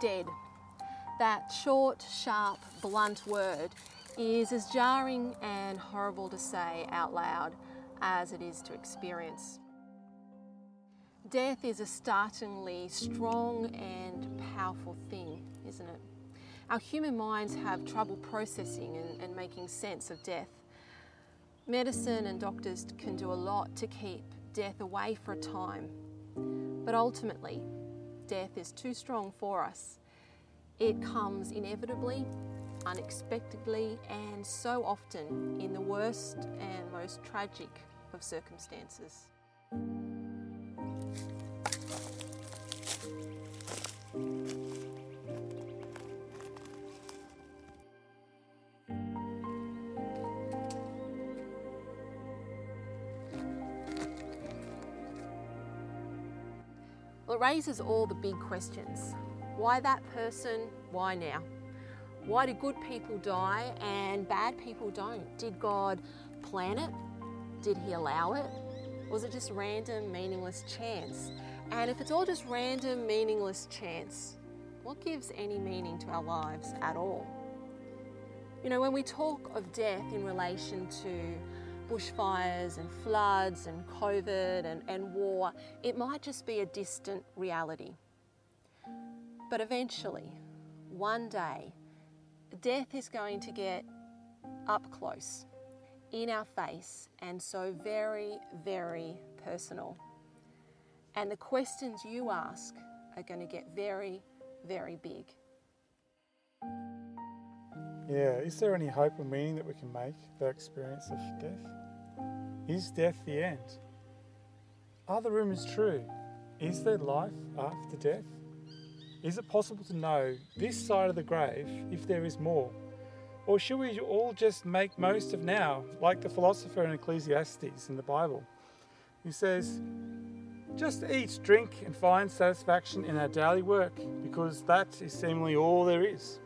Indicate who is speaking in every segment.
Speaker 1: dead. That short, sharp, blunt word is as jarring and horrible to say out loud as it is to experience. Death is a startlingly strong and powerful thing, isn't it? Our human minds have trouble processing and, and making sense of death. Medicine and doctors can do a lot to keep death away for a time, but ultimately, death is too strong for us. It comes inevitably, unexpectedly, and so often in the worst and most tragic of circumstances. Raises all the big questions. Why that person? Why now? Why do good people die and bad people don't? Did God plan it? Did He allow it? Was it just random, meaningless chance? And if it's all just random, meaningless chance, what gives any meaning to our lives at all? You know, when we talk of death in relation to bushfires and floods and COVID and, and war, it might just be a distant reality. But eventually, one day, death is going to get up close, in our face, and so very, very personal. And the questions you ask are going to get very, very big.
Speaker 2: Yeah, is there any hope or meaning that we can make our experience of death? Is death the end? Are the rumours true? Is there life after death? Is it possible to know this side of the grave if there is more? Or should we all just make most of now, like the philosopher in Ecclesiastes in the Bible, who says, just eat, drink, and find satisfaction in our daily work, because that is seemingly all there is.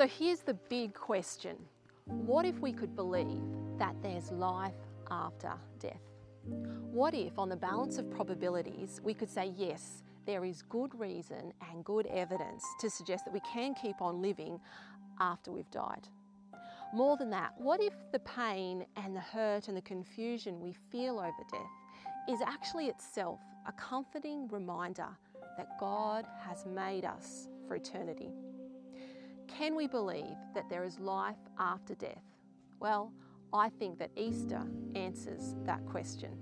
Speaker 1: So here's the big question What if we could believe that there's life after death? What if, on the balance of probabilities, we could say yes, there is good reason and good evidence to suggest that we can keep on living after we've died? More than that, what if the pain and the hurt and the confusion we feel over death is actually itself a comforting reminder that God has made us for eternity? Can we believe that there is life after death? Well, I think that Easter answers that question.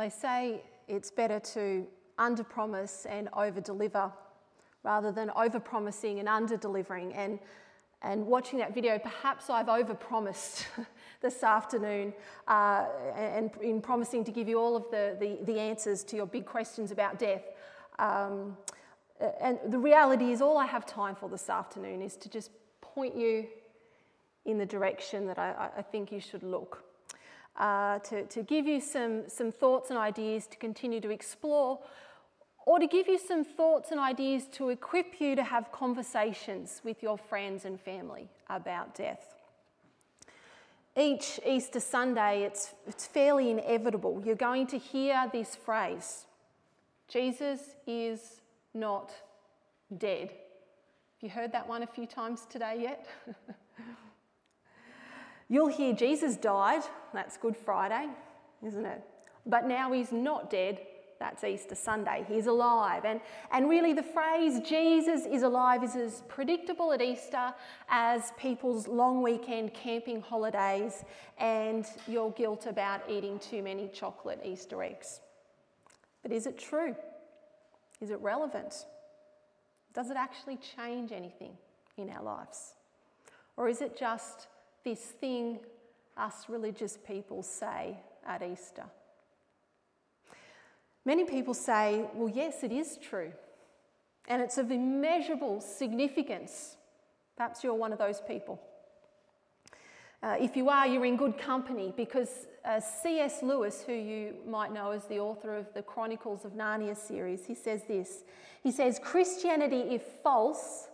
Speaker 1: They say it's better to under promise and over deliver rather than over promising and under delivering. And, and watching that video, perhaps I've over promised this afternoon uh, and in promising to give you all of the, the, the answers to your big questions about death. Um, and the reality is, all I have time for this afternoon is to just point you in the direction that I, I think you should look uh, to, to give you some, some thoughts and ideas to continue to explore, or to give you some thoughts and ideas to equip you to have conversations with your friends and family about death. Each Easter Sunday, it's, it's fairly inevitable. You're going to hear this phrase Jesus is not dead. Have you heard that one a few times today yet? You'll hear Jesus died, that's Good Friday, isn't it? But now he's not dead, that's Easter Sunday. He's alive. And, and really, the phrase Jesus is alive is as predictable at Easter as people's long weekend camping holidays and your guilt about eating too many chocolate Easter eggs. But is it true? Is it relevant? Does it actually change anything in our lives? Or is it just this thing us religious people say at Easter? Many people say, well, yes, it is true. And it's of immeasurable significance. Perhaps you're one of those people. Uh, if you are, you're in good company because uh, C.S. Lewis, who you might know as the author of the Chronicles of Narnia series, he says this. He says, Christianity, if false,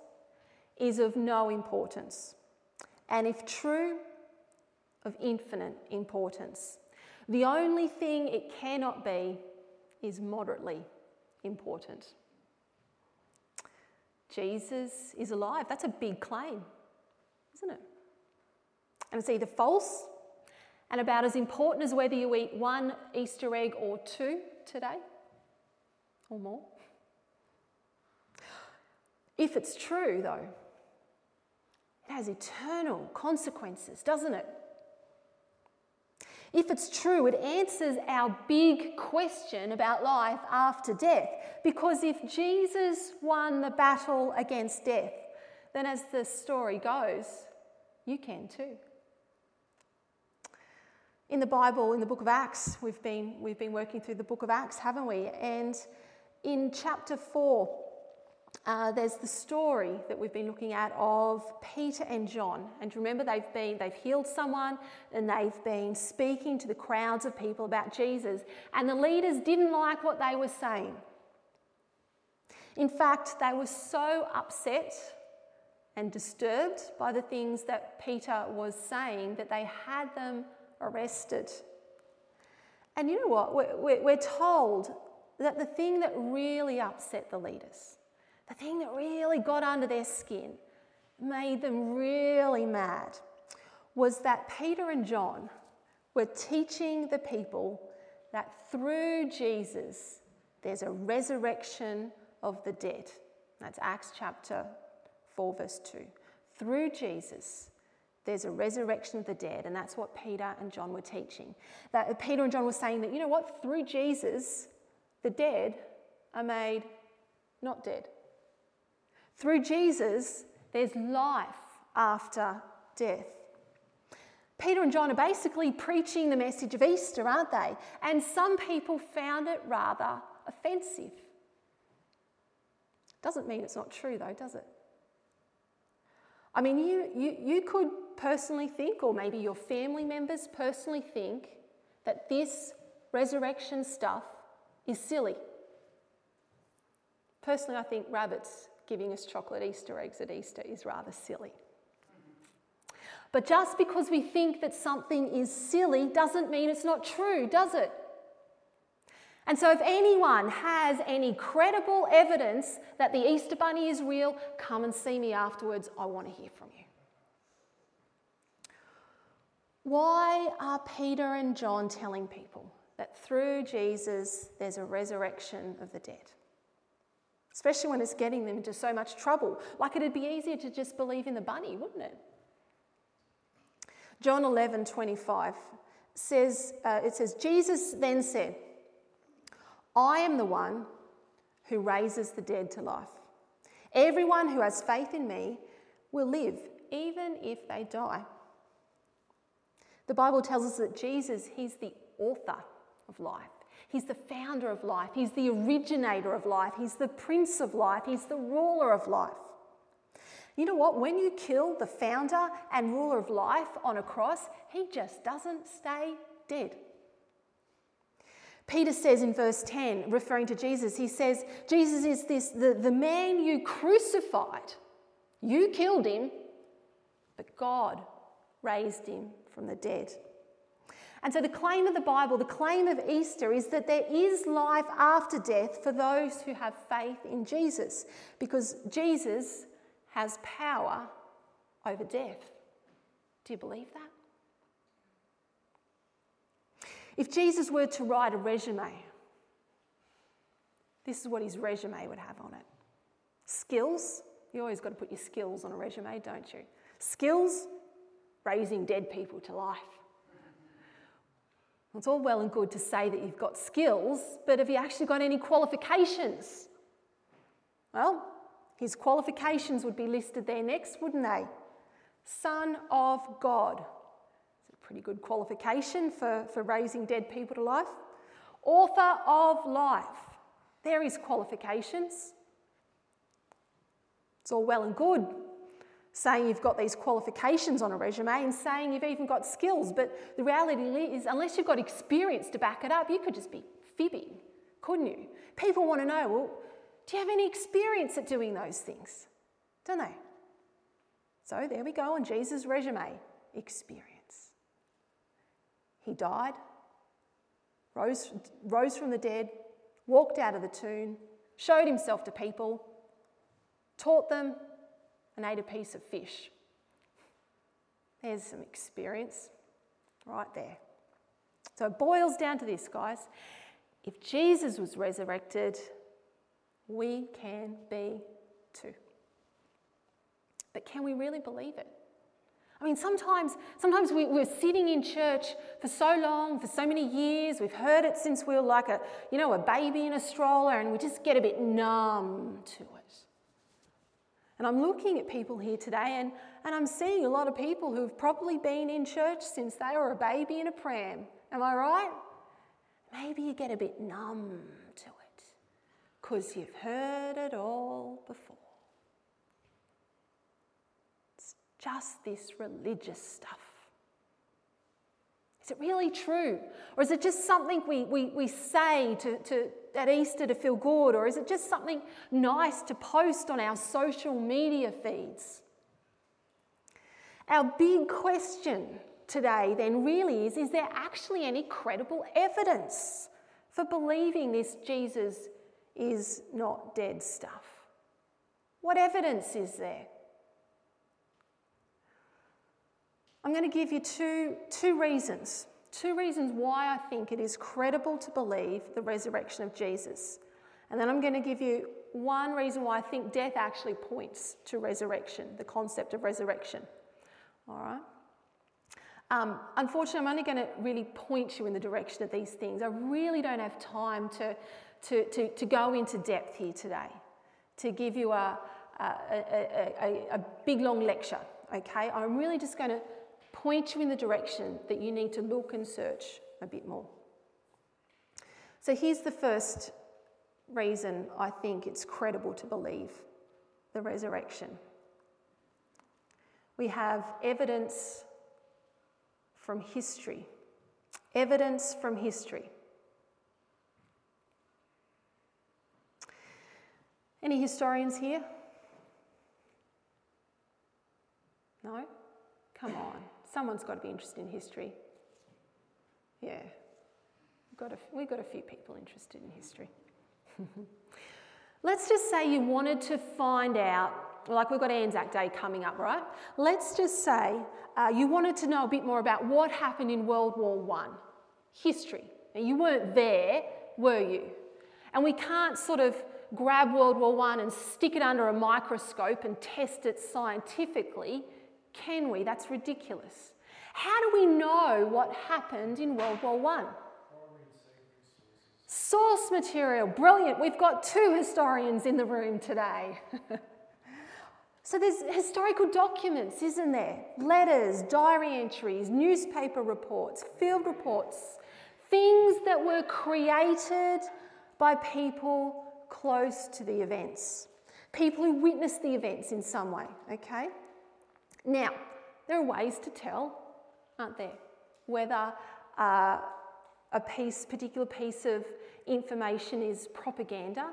Speaker 1: is of no importance, and if true, of infinite importance. The only thing it cannot be is moderately important. Jesus is alive. That's a big claim, isn't it? And it's either false and about as important as whether you eat one Easter egg or two today or more. If it's true, though, it has eternal consequences, doesn't it? If it's true, it answers our big question about life after death. Because if Jesus won the battle against death, then as the story goes, you can too. In the Bible, in the book of Acts, we've been, we've been working through the book of Acts, haven't we? And in chapter 4, uh, there's the story that we've been looking at of Peter and John. And remember, they've been they've healed someone and they've been speaking to the crowds of people about Jesus. And the leaders didn't like what they were saying. In fact, they were so upset and disturbed by the things that Peter was saying that they had them arrested. And you know what? We're, we're told that the thing that really upset the leaders, the thing that really got under their skin, made them really mad, was that Peter and John were teaching the people that through Jesus there's a resurrection of the dead. That's Acts chapter 4, verse 2. Through Jesus, there's a resurrection of the dead, and that's what Peter and John were teaching. That Peter and John were saying that, you know what, through Jesus, the dead are made not dead. Through Jesus, there's life after death. Peter and John are basically preaching the message of Easter, aren't they? And some people found it rather offensive. Doesn't mean it's not true, though, does it? I mean, you, you, you could personally think, or maybe your family members personally think, that this resurrection stuff is silly. Personally, I think rabbits giving us chocolate Easter eggs at Easter is rather silly. But just because we think that something is silly doesn't mean it's not true, does it? And so, if anyone has any credible evidence that the Easter Bunny is real, come and see me afterwards. I want to hear from you. Why are Peter and John telling people that through Jesus there's a resurrection of the dead? Especially when it's getting them into so much trouble. Like it'd be easier to just believe in the bunny, wouldn't it? John 11 25 says, uh, it says, Jesus then said, I am the one who raises the dead to life. Everyone who has faith in me will live, even if they die. The Bible tells us that Jesus, He's the author of life. He's the founder of life. He's the originator of life. He's the prince of life. He's the ruler of life. You know what? When you kill the founder and ruler of life on a cross, he just doesn't stay dead. Peter says in verse 10, referring to Jesus, he says, Jesus is this, the, the man you crucified. You killed him, but God raised him from the dead. And so, the claim of the Bible, the claim of Easter, is that there is life after death for those who have faith in Jesus, because Jesus has power over death. Do you believe that? If Jesus were to write a resume, this is what his resume would have on it skills. You always got to put your skills on a resume, don't you? Skills, raising dead people to life. It's all well and good to say that you've got skills, but have you actually got any qualifications? Well, his qualifications would be listed there next, wouldn't they? Son of God. It's a pretty good qualification for, for raising dead people to life. Author of life. There is qualifications. It's all well and good saying you've got these qualifications on a resume and saying you've even got skills, but the reality is, unless you've got experience to back it up, you could just be fibbing, couldn't you? People want to know, well, do you have any experience at doing those things? Don't they? So there we go on Jesus' resume experience. He died, rose, rose from the dead, walked out of the tomb, showed himself to people, taught them, and ate a piece of fish. There's some experience right there. So it boils down to this, guys. If Jesus was resurrected, we can be too. But can we really believe it? I mean, sometimes, sometimes we, we're sitting in church for so long, for so many years. We've heard it since we were like a, you know, a baby in a stroller, and we just get a bit numb to it. And I'm looking at people here today, and, and I'm seeing a lot of people who've probably been in church since they were a baby in a pram. Am I right? Maybe you get a bit numb to it because you've heard it all before. It's just this religious stuff. Is it really true? Or is it just something we, we, we say to, to, at Easter to feel good? Or is it just something nice to post on our social media feeds? Our big question today then really is is there actually any credible evidence for believing this Jesus is not dead stuff? What evidence is there? I'm going to give you two, two reasons. Two reasons why I think it is credible to believe the resurrection of Jesus. And then I'm going to give you one reason why I think death actually points to resurrection, the concept of resurrection. All right? Um, unfortunately, I'm only going to really point you in the direction of these things. I really don't have time to, to, to, to go into depth here today, to give you a, a, a, a, a big long lecture, okay? I'm really just going to point you in the direction that you need to look and search a bit more. So here's the first reason I think it's credible to believe the resurrection. We have evidence from history. Evidence from history. Any historians here? No? Come on. Someone's got to be interested in history. Yeah, we've got a, we've got a few people interested in history. Let's just say you wanted to find out, like we've got Anzac Day coming up, right? Let's just say uh, you wanted to know a bit more about what happened in World War One, history. You weren't there, were you? And we can't sort of grab World War One and stick it under a microscope and test it scientifically can we? That's ridiculous. How do we know what happened in World War One? Source material, brilliant. We've got two historians in the room today. so there's historical documents, isn't there? Letters, diary entries, newspaper reports, field reports, things that were created by people close to the events, people who witnessed the events in some way, okay? Now, there are ways to tell, aren't there, whether uh, a piece, particular piece of information is propaganda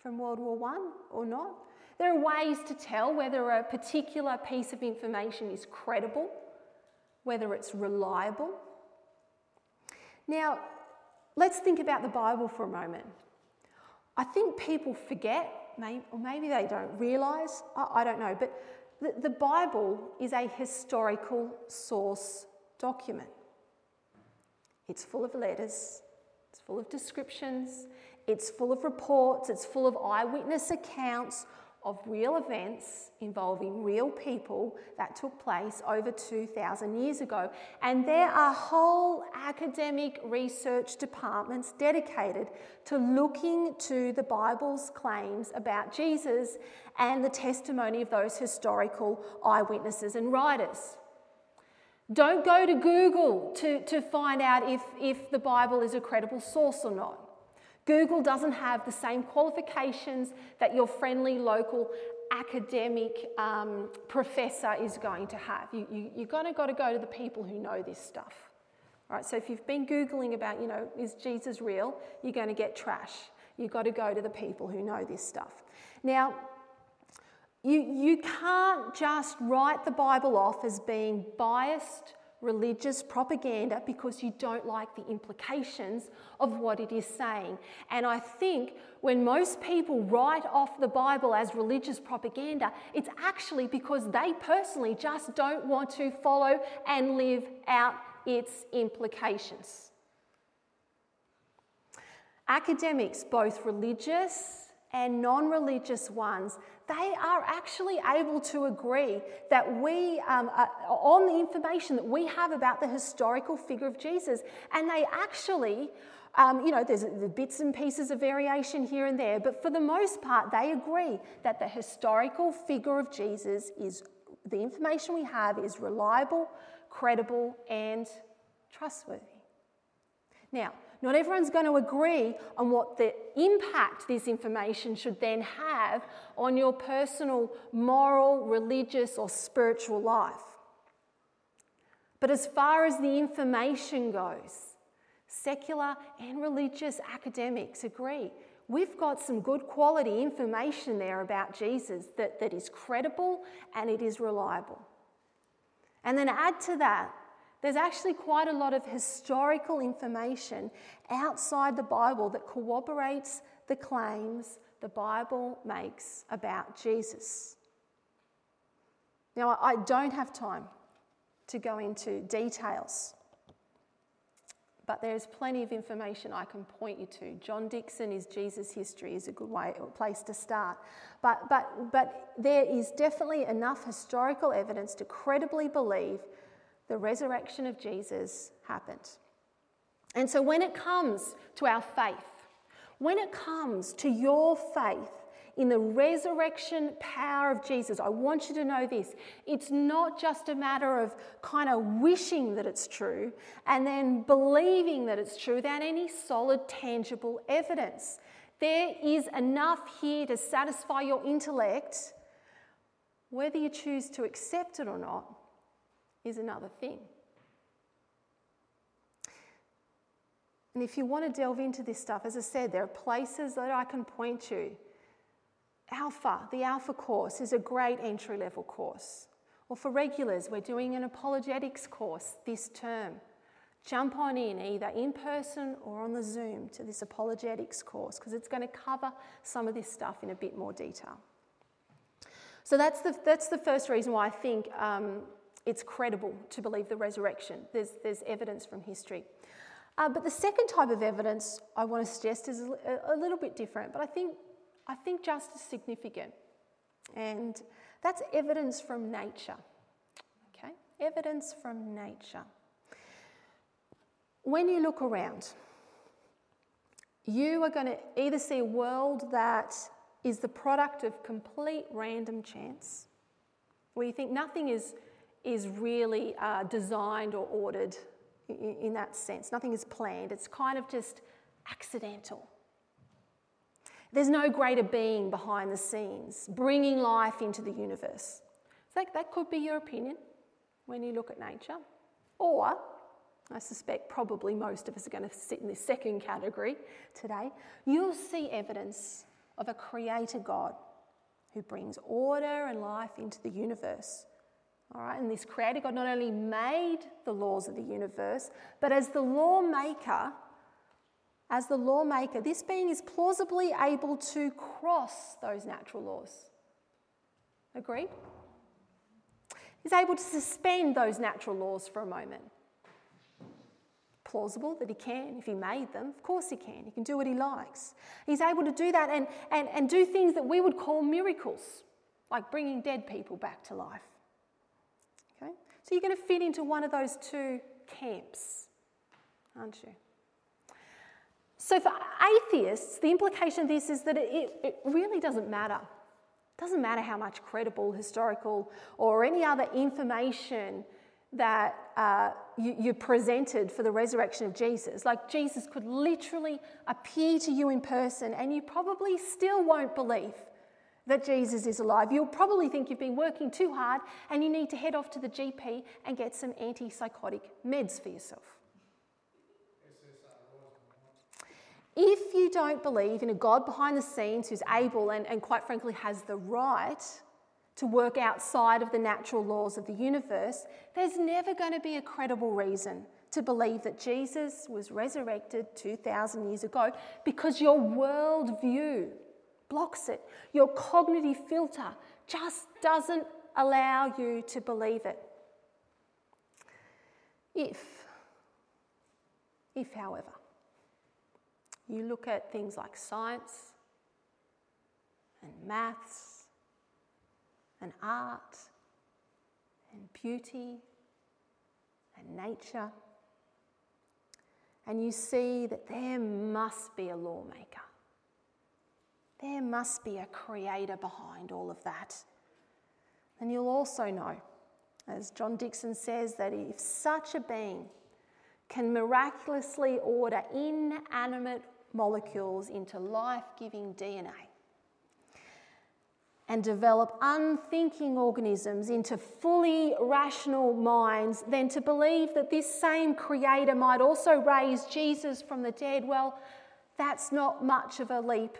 Speaker 1: from World War One or not. There are ways to tell whether a particular piece of information is credible, whether it's reliable. Now, let's think about the Bible for a moment. I think people forget, or maybe they don't realise, I don't know, but the, the Bible is a historical source document. It's full of letters, it's full of descriptions, it's full of reports, it's full of eyewitness accounts, of real events involving real people that took place over 2,000 years ago. And there are whole academic research departments dedicated to looking to the Bible's claims about Jesus and the testimony of those historical eyewitnesses and writers. Don't go to Google to, to find out if, if the Bible is a credible source or not. Google doesn't have the same qualifications that your friendly local academic um, professor is going to have. You, you, you're going to got to go to the people who know this stuff. All right, so if you've been Googling about, you know, is Jesus real, you're going to get trash. You've got to go to the people who know this stuff. Now, you, you can't just write the Bible off as being biased religious propaganda because you don't like the implications of what it is saying. And I think when most people write off the Bible as religious propaganda, it's actually because they personally just don't want to follow and live out its implications. Academics, both religious and non religious ones, they are actually able to agree that we, um, uh, on the information that we have about the historical figure of Jesus, and they actually, um, you know, there's the bits and pieces of variation here and there, but for the most part, they agree that the historical figure of Jesus is the information we have is reliable, credible, and trustworthy. Now, not everyone's going to agree on what the impact this information should then have on your personal, moral, religious, or spiritual life. But as far as the information goes, secular and religious academics agree. We've got some good quality information there about Jesus that, that is credible and it is reliable. And then add to that there's actually quite a lot of historical information outside the Bible that corroborates the claims the Bible makes about Jesus. Now, I don't have time to go into details, but there's plenty of information I can point you to. John Dickson is Jesus History is a good way, a place to start. But, but, but there is definitely enough historical evidence to credibly believe the resurrection of Jesus happened. And so when it comes to our faith, when it comes to your faith in the resurrection power of Jesus, I want you to know this. It's not just a matter of kind of wishing that it's true and then believing that it's true without any solid, tangible evidence. There is enough here to satisfy your intellect, whether you choose to accept it or not is another thing. And if you want to delve into this stuff, as I said, there are places that I can point to. Alpha, the Alpha course, is a great entry level course. Or for regulars, we're doing an apologetics course this term. Jump on in either in person or on the Zoom to this apologetics course because it's going to cover some of this stuff in a bit more detail. So that's the, that's the first reason why I think um, it's credible to believe the resurrection. There's, there's evidence from history. Uh, but the second type of evidence I want to suggest is a, a little bit different, but I think, I think just as significant. And that's evidence from nature. Okay? Evidence from nature. When you look around, you are going to either see a world that is the product of complete random chance, where you think nothing is is really uh, designed or ordered in, in that sense. Nothing is planned, it's kind of just accidental. There's no greater being behind the scenes, bringing life into the universe. That, that could be your opinion when you look at nature. Or, I suspect probably most of us are going to sit in this second category today, you'll see evidence of a creator God who brings order and life into the universe all right, and this creator God not only made the laws of the universe, but as the lawmaker, as the lawmaker, this being is plausibly able to cross those natural laws. Agree? He's able to suspend those natural laws for a moment. plausible that he can if he made them. Of course he can. He can do what he likes. He's able to do that and, and, and do things that we would call miracles, like bringing dead people back to life. So you're going to fit into one of those two camps, aren't you? So for atheists, the implication of this is that it, it really doesn't matter. It doesn't matter how much credible, historical, or any other information that uh, you, you presented for the resurrection of Jesus. Like Jesus could literally appear to you in person, and you probably still won't believe that Jesus is alive. You'll probably think you've been working too hard and you need to head off to the GP and get some antipsychotic meds for yourself. If you don't believe in a God behind the scenes who's able and, and quite frankly has the right to work outside of the natural laws of the universe, there's never going to be a credible reason to believe that Jesus was resurrected 2,000 years ago because your worldview blocks it. Your cognitive filter just doesn't allow you to believe it. If, if, however, you look at things like science and maths and art and beauty and nature. And you see that there must be a lawmaker. There must be a creator behind all of that. And you'll also know, as John Dickson says, that if such a being can miraculously order inanimate molecules into life giving DNA, and develop unthinking organisms into fully rational minds then to believe that this same creator might also raise Jesus from the dead, well, that's not much of a leap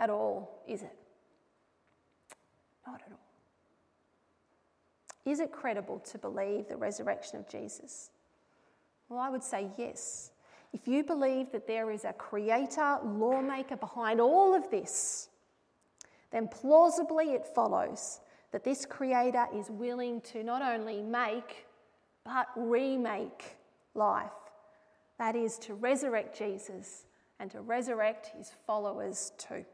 Speaker 1: at all, is it? Not at all. Is it credible to believe the resurrection of Jesus? Well, I would say yes. If you believe that there is a creator, lawmaker behind all of this, then plausibly it follows that this Creator is willing to not only make, but remake life. That is, to resurrect Jesus and to resurrect his followers too.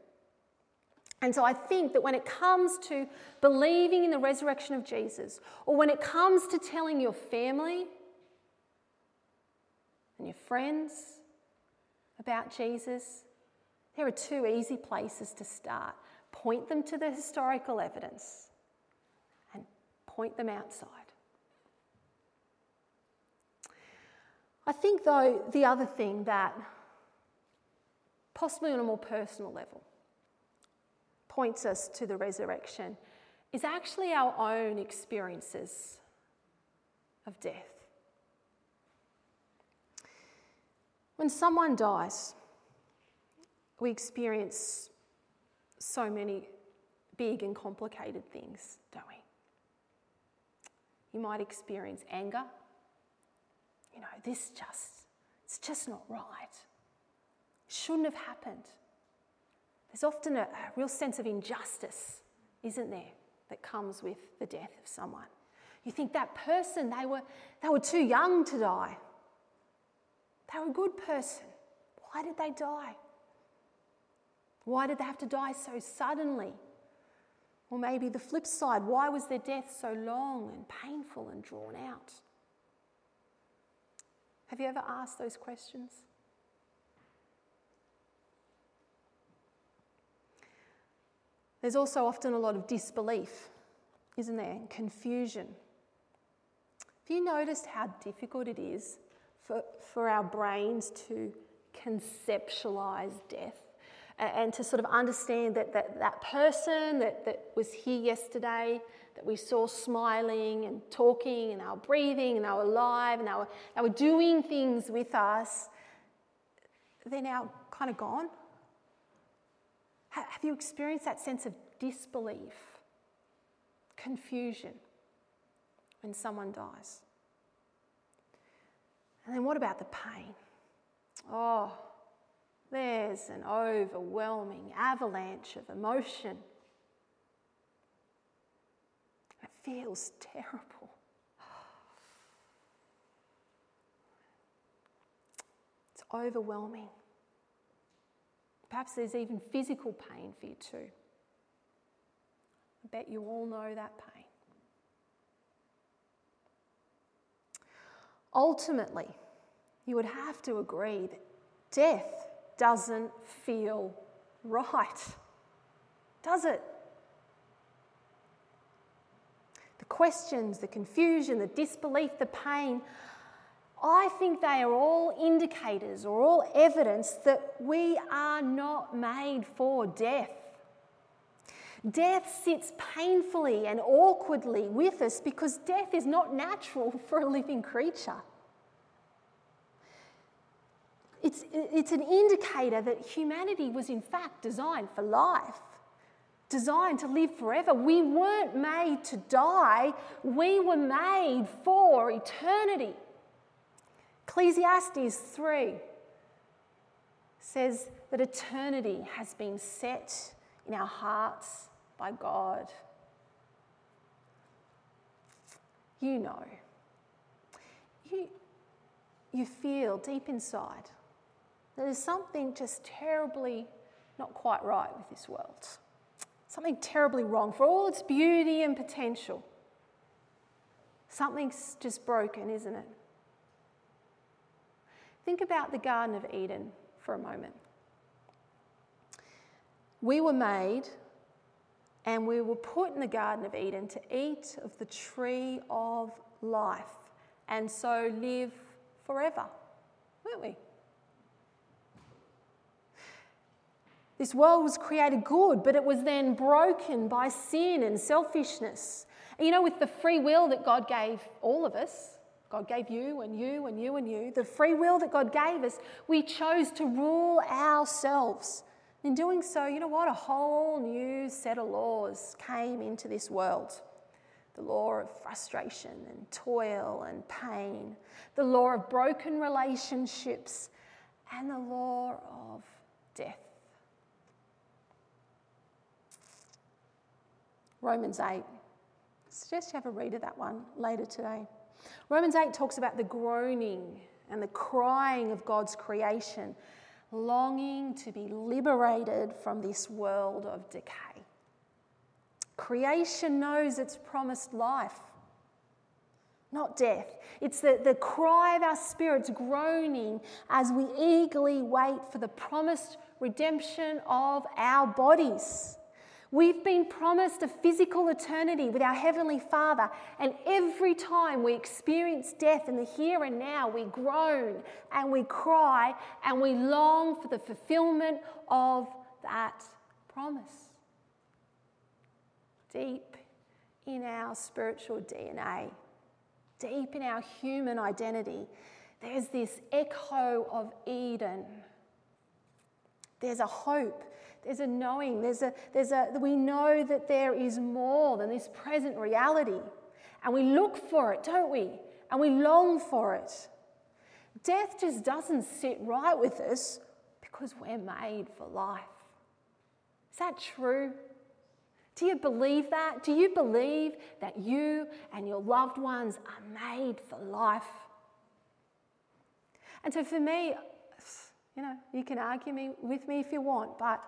Speaker 1: And so I think that when it comes to believing in the resurrection of Jesus, or when it comes to telling your family and your friends about Jesus, there are two easy places to start point them to the historical evidence, and point them outside. I think, though, the other thing that, possibly on a more personal level, points us to the resurrection is actually our own experiences of death. When someone dies, we experience so many big and complicated things, don't we? You might experience anger. You know, this just, it's just not right. Shouldn't have happened. There's often a, a real sense of injustice, isn't there, that comes with the death of someone. You think that person, they were, they were too young to die. They were a good person. Why did they die? Why did they have to die so suddenly? Or maybe the flip side why was their death so long and painful and drawn out? Have you ever asked those questions? There's also often a lot of disbelief, isn't there? And confusion. Have you noticed how difficult it is for, for our brains to conceptualize death? and to sort of understand that that, that person that, that was here yesterday, that we saw smiling and talking and they were breathing and they were alive and they were, they were doing things with us, they're now kind of gone. Have you experienced that sense of disbelief, confusion when someone dies? And then what about the pain? Oh, there's an overwhelming avalanche of emotion. It feels terrible. It's overwhelming. Perhaps there's even physical pain for you too. I bet you all know that pain. Ultimately, you would have to agree that death doesn't feel right, does it? The questions, the confusion, the disbelief, the pain, I think they are all indicators or all evidence that we are not made for death. Death sits painfully and awkwardly with us because death is not natural for a living creature. It's, it's an indicator that humanity was, in fact, designed for life, designed to live forever. We weren't made to die, we were made for eternity. Ecclesiastes 3 says that eternity has been set in our hearts by God. You know, you, you feel deep inside that there's something just terribly not quite right with this world. Something terribly wrong for all its beauty and potential. Something's just broken, isn't it? Think about the Garden of Eden for a moment. We were made and we were put in the Garden of Eden to eat of the tree of life and so live forever, weren't we? This world was created good, but it was then broken by sin and selfishness. You know, with the free will that God gave all of us, God gave you and you and you and you, the free will that God gave us, we chose to rule ourselves. In doing so, you know what? A whole new set of laws came into this world the law of frustration and toil and pain, the law of broken relationships, and the law of death. Romans 8. I suggest you have a read of that one later today. Romans 8 talks about the groaning and the crying of God's creation, longing to be liberated from this world of decay. Creation knows its promised life, not death. It's the, the cry of our spirits groaning as we eagerly wait for the promised redemption of our bodies. We've been promised a physical eternity with our Heavenly Father, and every time we experience death in the here and now, we groan and we cry and we long for the fulfillment of that promise. Deep in our spiritual DNA, deep in our human identity, there's this echo of Eden. There's a hope there's a knowing. There's a, there's a, we know that there is more than this present reality. And we look for it, don't we? And we long for it. Death just doesn't sit right with us because we're made for life. Is that true? Do you believe that? Do you believe that you and your loved ones are made for life? And so for me, you know, you can argue me, with me if you want, but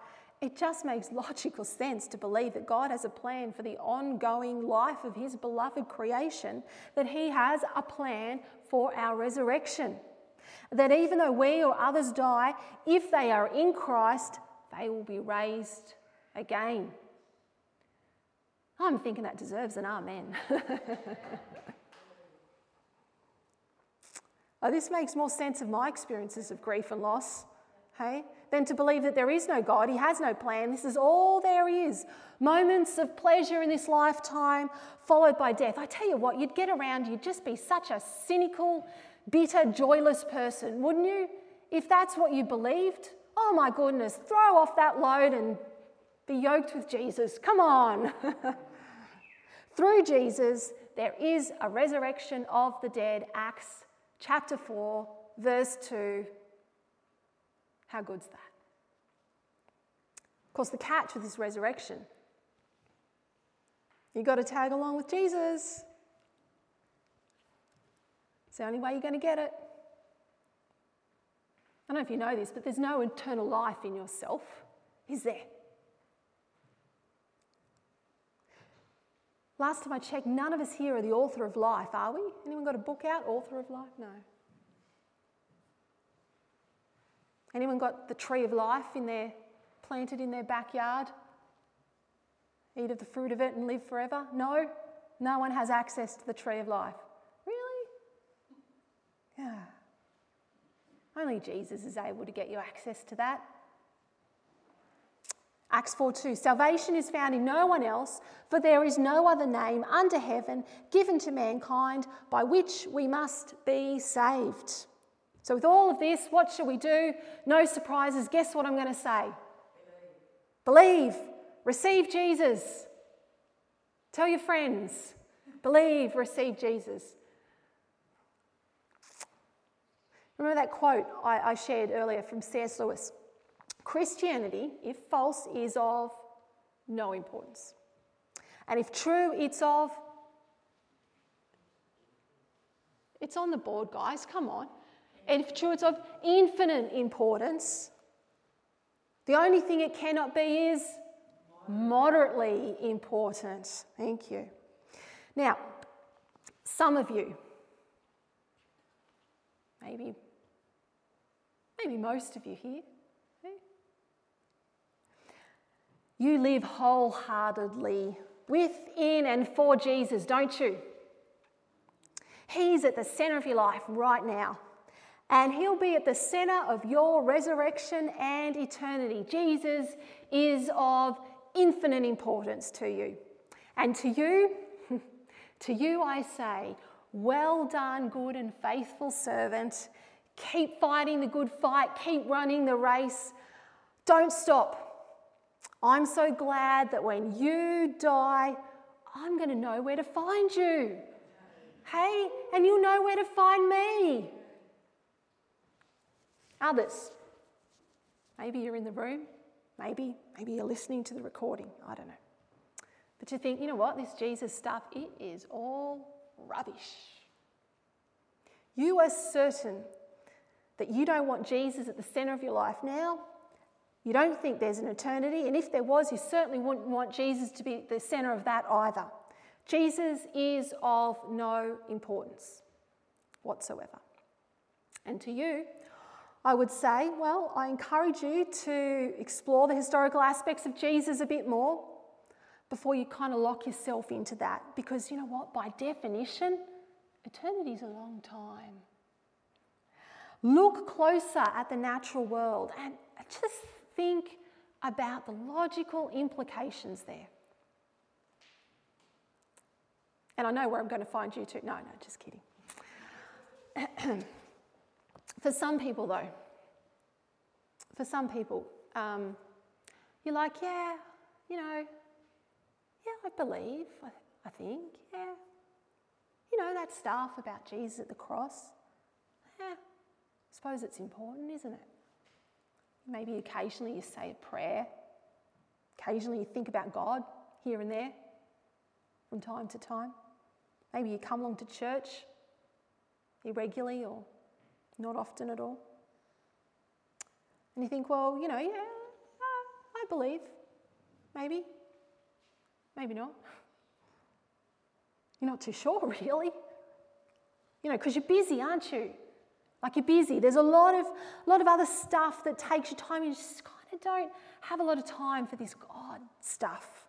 Speaker 1: it just makes logical sense to believe that God has a plan for the ongoing life of His beloved creation, that He has a plan for our resurrection. That even though we or others die, if they are in Christ, they will be raised again. I'm thinking that deserves an amen. oh, this makes more sense of my experiences of grief and loss hey? Than to believe that there is no God, He has no plan. This is all there is. Moments of pleasure in this lifetime, followed by death. I tell you what, you'd get around, you'd just be such a cynical, bitter, joyless person, wouldn't you? If that's what you believed, oh my goodness, throw off that load and be yoked with Jesus. Come on. Through Jesus, there is a resurrection of the dead. Acts chapter 4, verse 2. How good's that? Of course, the catch with this resurrection, you've got to tag along with Jesus. It's the only way you're going to get it. I don't know if you know this, but there's no eternal life in yourself, is there? Last time I checked, none of us here are the author of life, are we? Anyone got a book out, author of life? No. Anyone got the tree of life in their planted in their backyard? Eat of the fruit of it and live forever? No. No one has access to the tree of life. Really? Yeah. Only Jesus is able to get you access to that. Acts 4 2 Salvation is found in no one else, for there is no other name under heaven given to mankind by which we must be saved. So, with all of this, what should we do? No surprises. Guess what I'm going to say? Believe. Receive Jesus. Tell your friends. Believe. Receive Jesus. Remember that quote I, I shared earlier from C.S. Lewis Christianity, if false, is of no importance. And if true, it's of. It's on the board, guys, come on. It's of infinite importance. The only thing it cannot be is moderately important. Thank you. Now, some of you, maybe, maybe most of you here, you live wholeheartedly within and for Jesus, don't you? He's at the center of your life right now and he'll be at the center of your resurrection and eternity. Jesus is of infinite importance to you. And to you, to you I say, well done, good and faithful servant. Keep fighting the good fight, keep running the race. Don't stop. I'm so glad that when you die, I'm going to know where to find you. Hey, and you'll know where to find me. Others, maybe you're in the room, maybe, maybe you're listening to the recording, I don't know. But you think, you know what, this Jesus stuff, it is all rubbish. You are certain that you don't want Jesus at the centre of your life now. You don't think there's an eternity, and if there was, you certainly wouldn't want Jesus to be at the centre of that either. Jesus is of no importance whatsoever. And to you, I would say, well, I encourage you to explore the historical aspects of Jesus a bit more before you kind of lock yourself into that. Because you know what? By definition, eternity is a long time. Look closer at the natural world and just think about the logical implications there. And I know where I'm going to find you too. No, no, just kidding. For some people, though, for some people, um, you're like, yeah, you know, yeah, I believe, I, I think, yeah. You know, that stuff about Jesus at the cross, yeah, I suppose it's important, isn't it? Maybe occasionally you say a prayer, occasionally you think about God here and there from time to time. Maybe you come along to church irregularly or not often at all. And you think, well, you know, yeah, uh, I believe. Maybe. Maybe not. You're not too sure, really. You know, because you're busy, aren't you? Like you're busy. There's a lot of, a lot of other stuff that takes your time. You just kind of don't have a lot of time for this God stuff.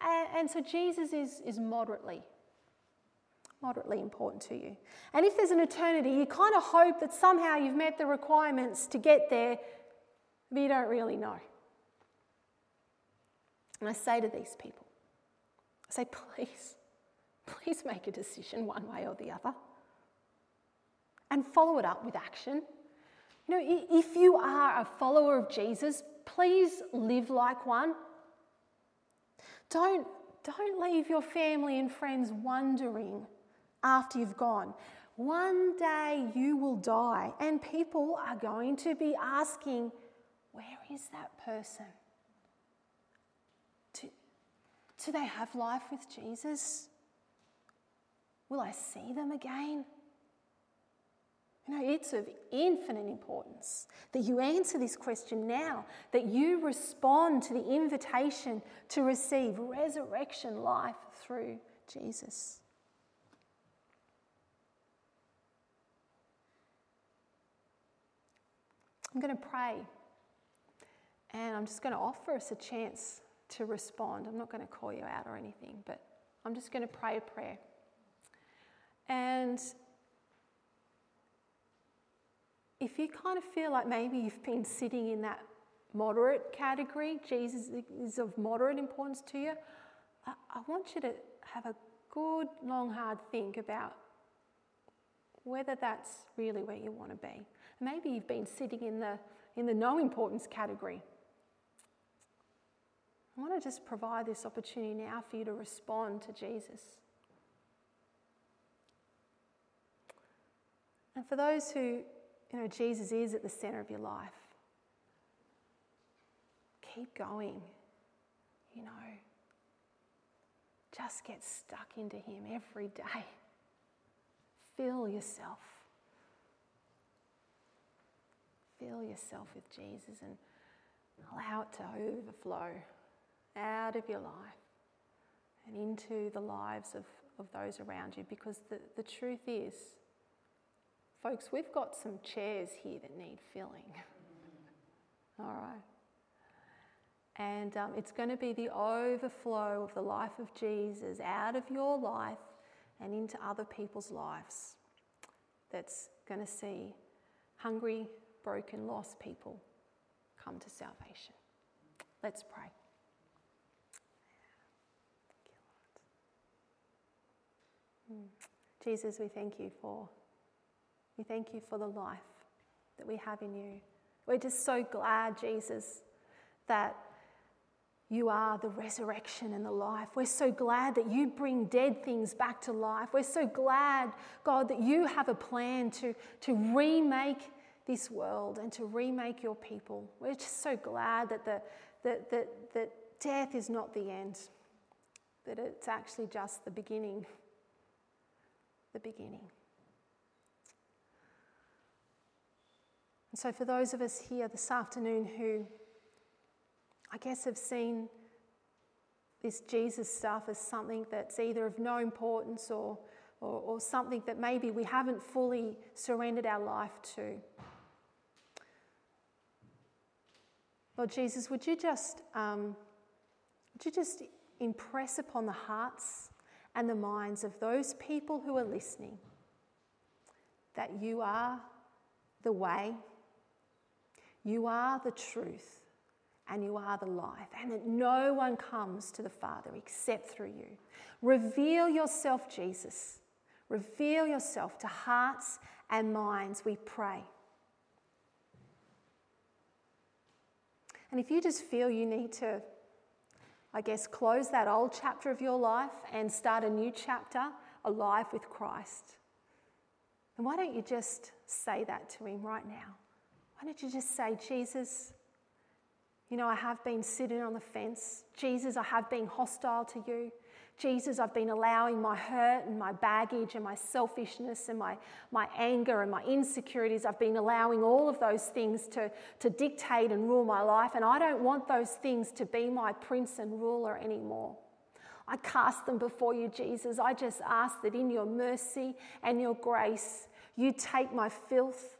Speaker 1: And, and so Jesus is, is moderately moderately important to you. And if there's an eternity, you kind of hope that somehow you've met the requirements to get there, but you don't really know. And I say to these people, I say, please, please make a decision one way or the other and follow it up with action. You know, if you are a follower of Jesus, please live like one. Don't, don't leave your family and friends wondering after you've gone. One day you will die, and people are going to be asking, Where is that person? Do, do they have life with Jesus? Will I see them again? You know, it's of infinite importance that you answer this question now, that you respond to the invitation to receive resurrection life through Jesus. I'm going to pray and I'm just going to offer us a chance to respond. I'm not going to call you out or anything, but I'm just going to pray a prayer. And if you kind of feel like maybe you've been sitting in that moderate category, Jesus is of moderate importance to you, I want you to have a good, long, hard think about whether that's really where you want to be. Maybe you've been sitting in the, in the no importance category. I want to just provide this opportunity now for you to respond to Jesus. And for those who, you know, Jesus is at the center of your life, keep going, you know. Just get stuck into Him every day. Fill yourself. Fill yourself with Jesus and allow it to overflow out of your life and into the lives of, of those around you because the, the truth is, folks, we've got some chairs here that need filling. All right. And um, it's going to be the overflow of the life of Jesus out of your life and into other people's lives that's going to see hungry, broken, lost people come to salvation. Let's pray. Hmm. Jesus, we thank you for we thank you for the life that we have in you. We're just so glad, Jesus, that you are the resurrection and the life. We're so glad that you bring dead things back to life. We're so glad, God, that you have a plan to, to remake this world and to remake your people. We're just so glad that, the, that, that, that death is not the end, that it's actually just the beginning. The beginning. And so, for those of us here this afternoon who I guess, have seen this Jesus stuff as something that's either of no importance or, or, or, something that maybe we haven't fully surrendered our life to. Lord Jesus, would you just, um, would you just impress upon the hearts and the minds of those people who are listening that you are the way, you are the truth, and you are the life, and that no one comes to the Father except through you. Reveal yourself, Jesus. Reveal yourself to hearts and minds, we pray. And if you just feel you need to, I guess, close that old chapter of your life and start a new chapter, alive with Christ, then why don't you just say that to Him right now? Why don't you just say, Jesus, you know, I have been sitting on the fence. Jesus, I have been hostile to you. Jesus, I've been allowing my hurt and my baggage and my selfishness and my, my anger and my insecurities, I've been allowing all of those things to, to dictate and rule my life. And I don't want those things to be my prince and ruler anymore. I cast them before you, Jesus. I just ask that in your mercy and your grace, you take my filth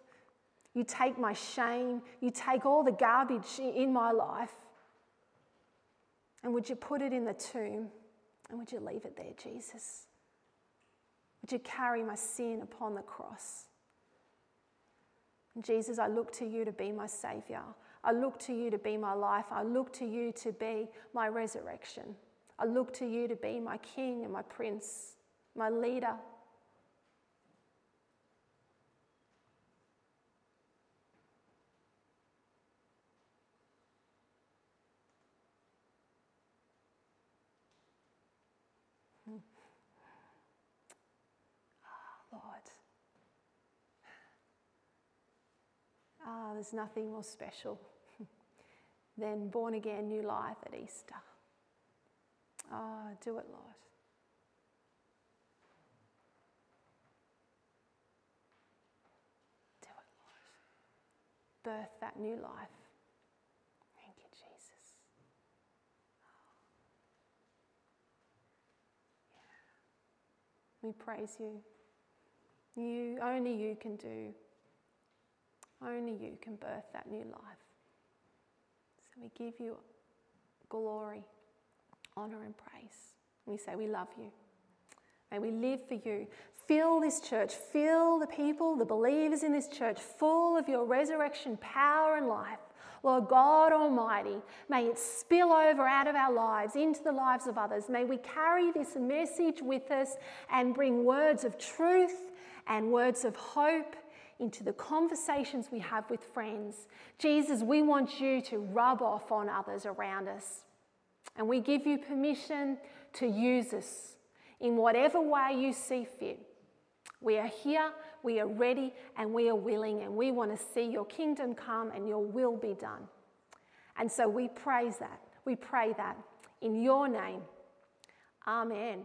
Speaker 1: you take my shame. You take all the garbage in my life. And would you put it in the tomb? And would you leave it there, Jesus? Would you carry my sin upon the cross? Jesus, I look to you to be my Savior. I look to you to be my life. I look to you to be my resurrection. I look to you to be my King and my Prince, my leader, Ah, there's nothing more special than born again, new life at Easter. Ah, do it, Lord. Do it, Lord. birth that new life. Thank you, Jesus. We praise you. You, only you can do. Only you can birth that new life. So we give you glory, honour, and praise. We say we love you. May we live for you. Fill this church, fill the people, the believers in this church, full of your resurrection power and life. Lord God Almighty, may it spill over out of our lives into the lives of others. May we carry this message with us and bring words of truth and words of hope into the conversations we have with friends. Jesus, we want you to rub off on others around us. And we give you permission to use us in whatever way you see fit. We are here, we are ready, and we are willing, and we want to see your kingdom come and your will be done. And so we praise that. We pray that in your name. Amen.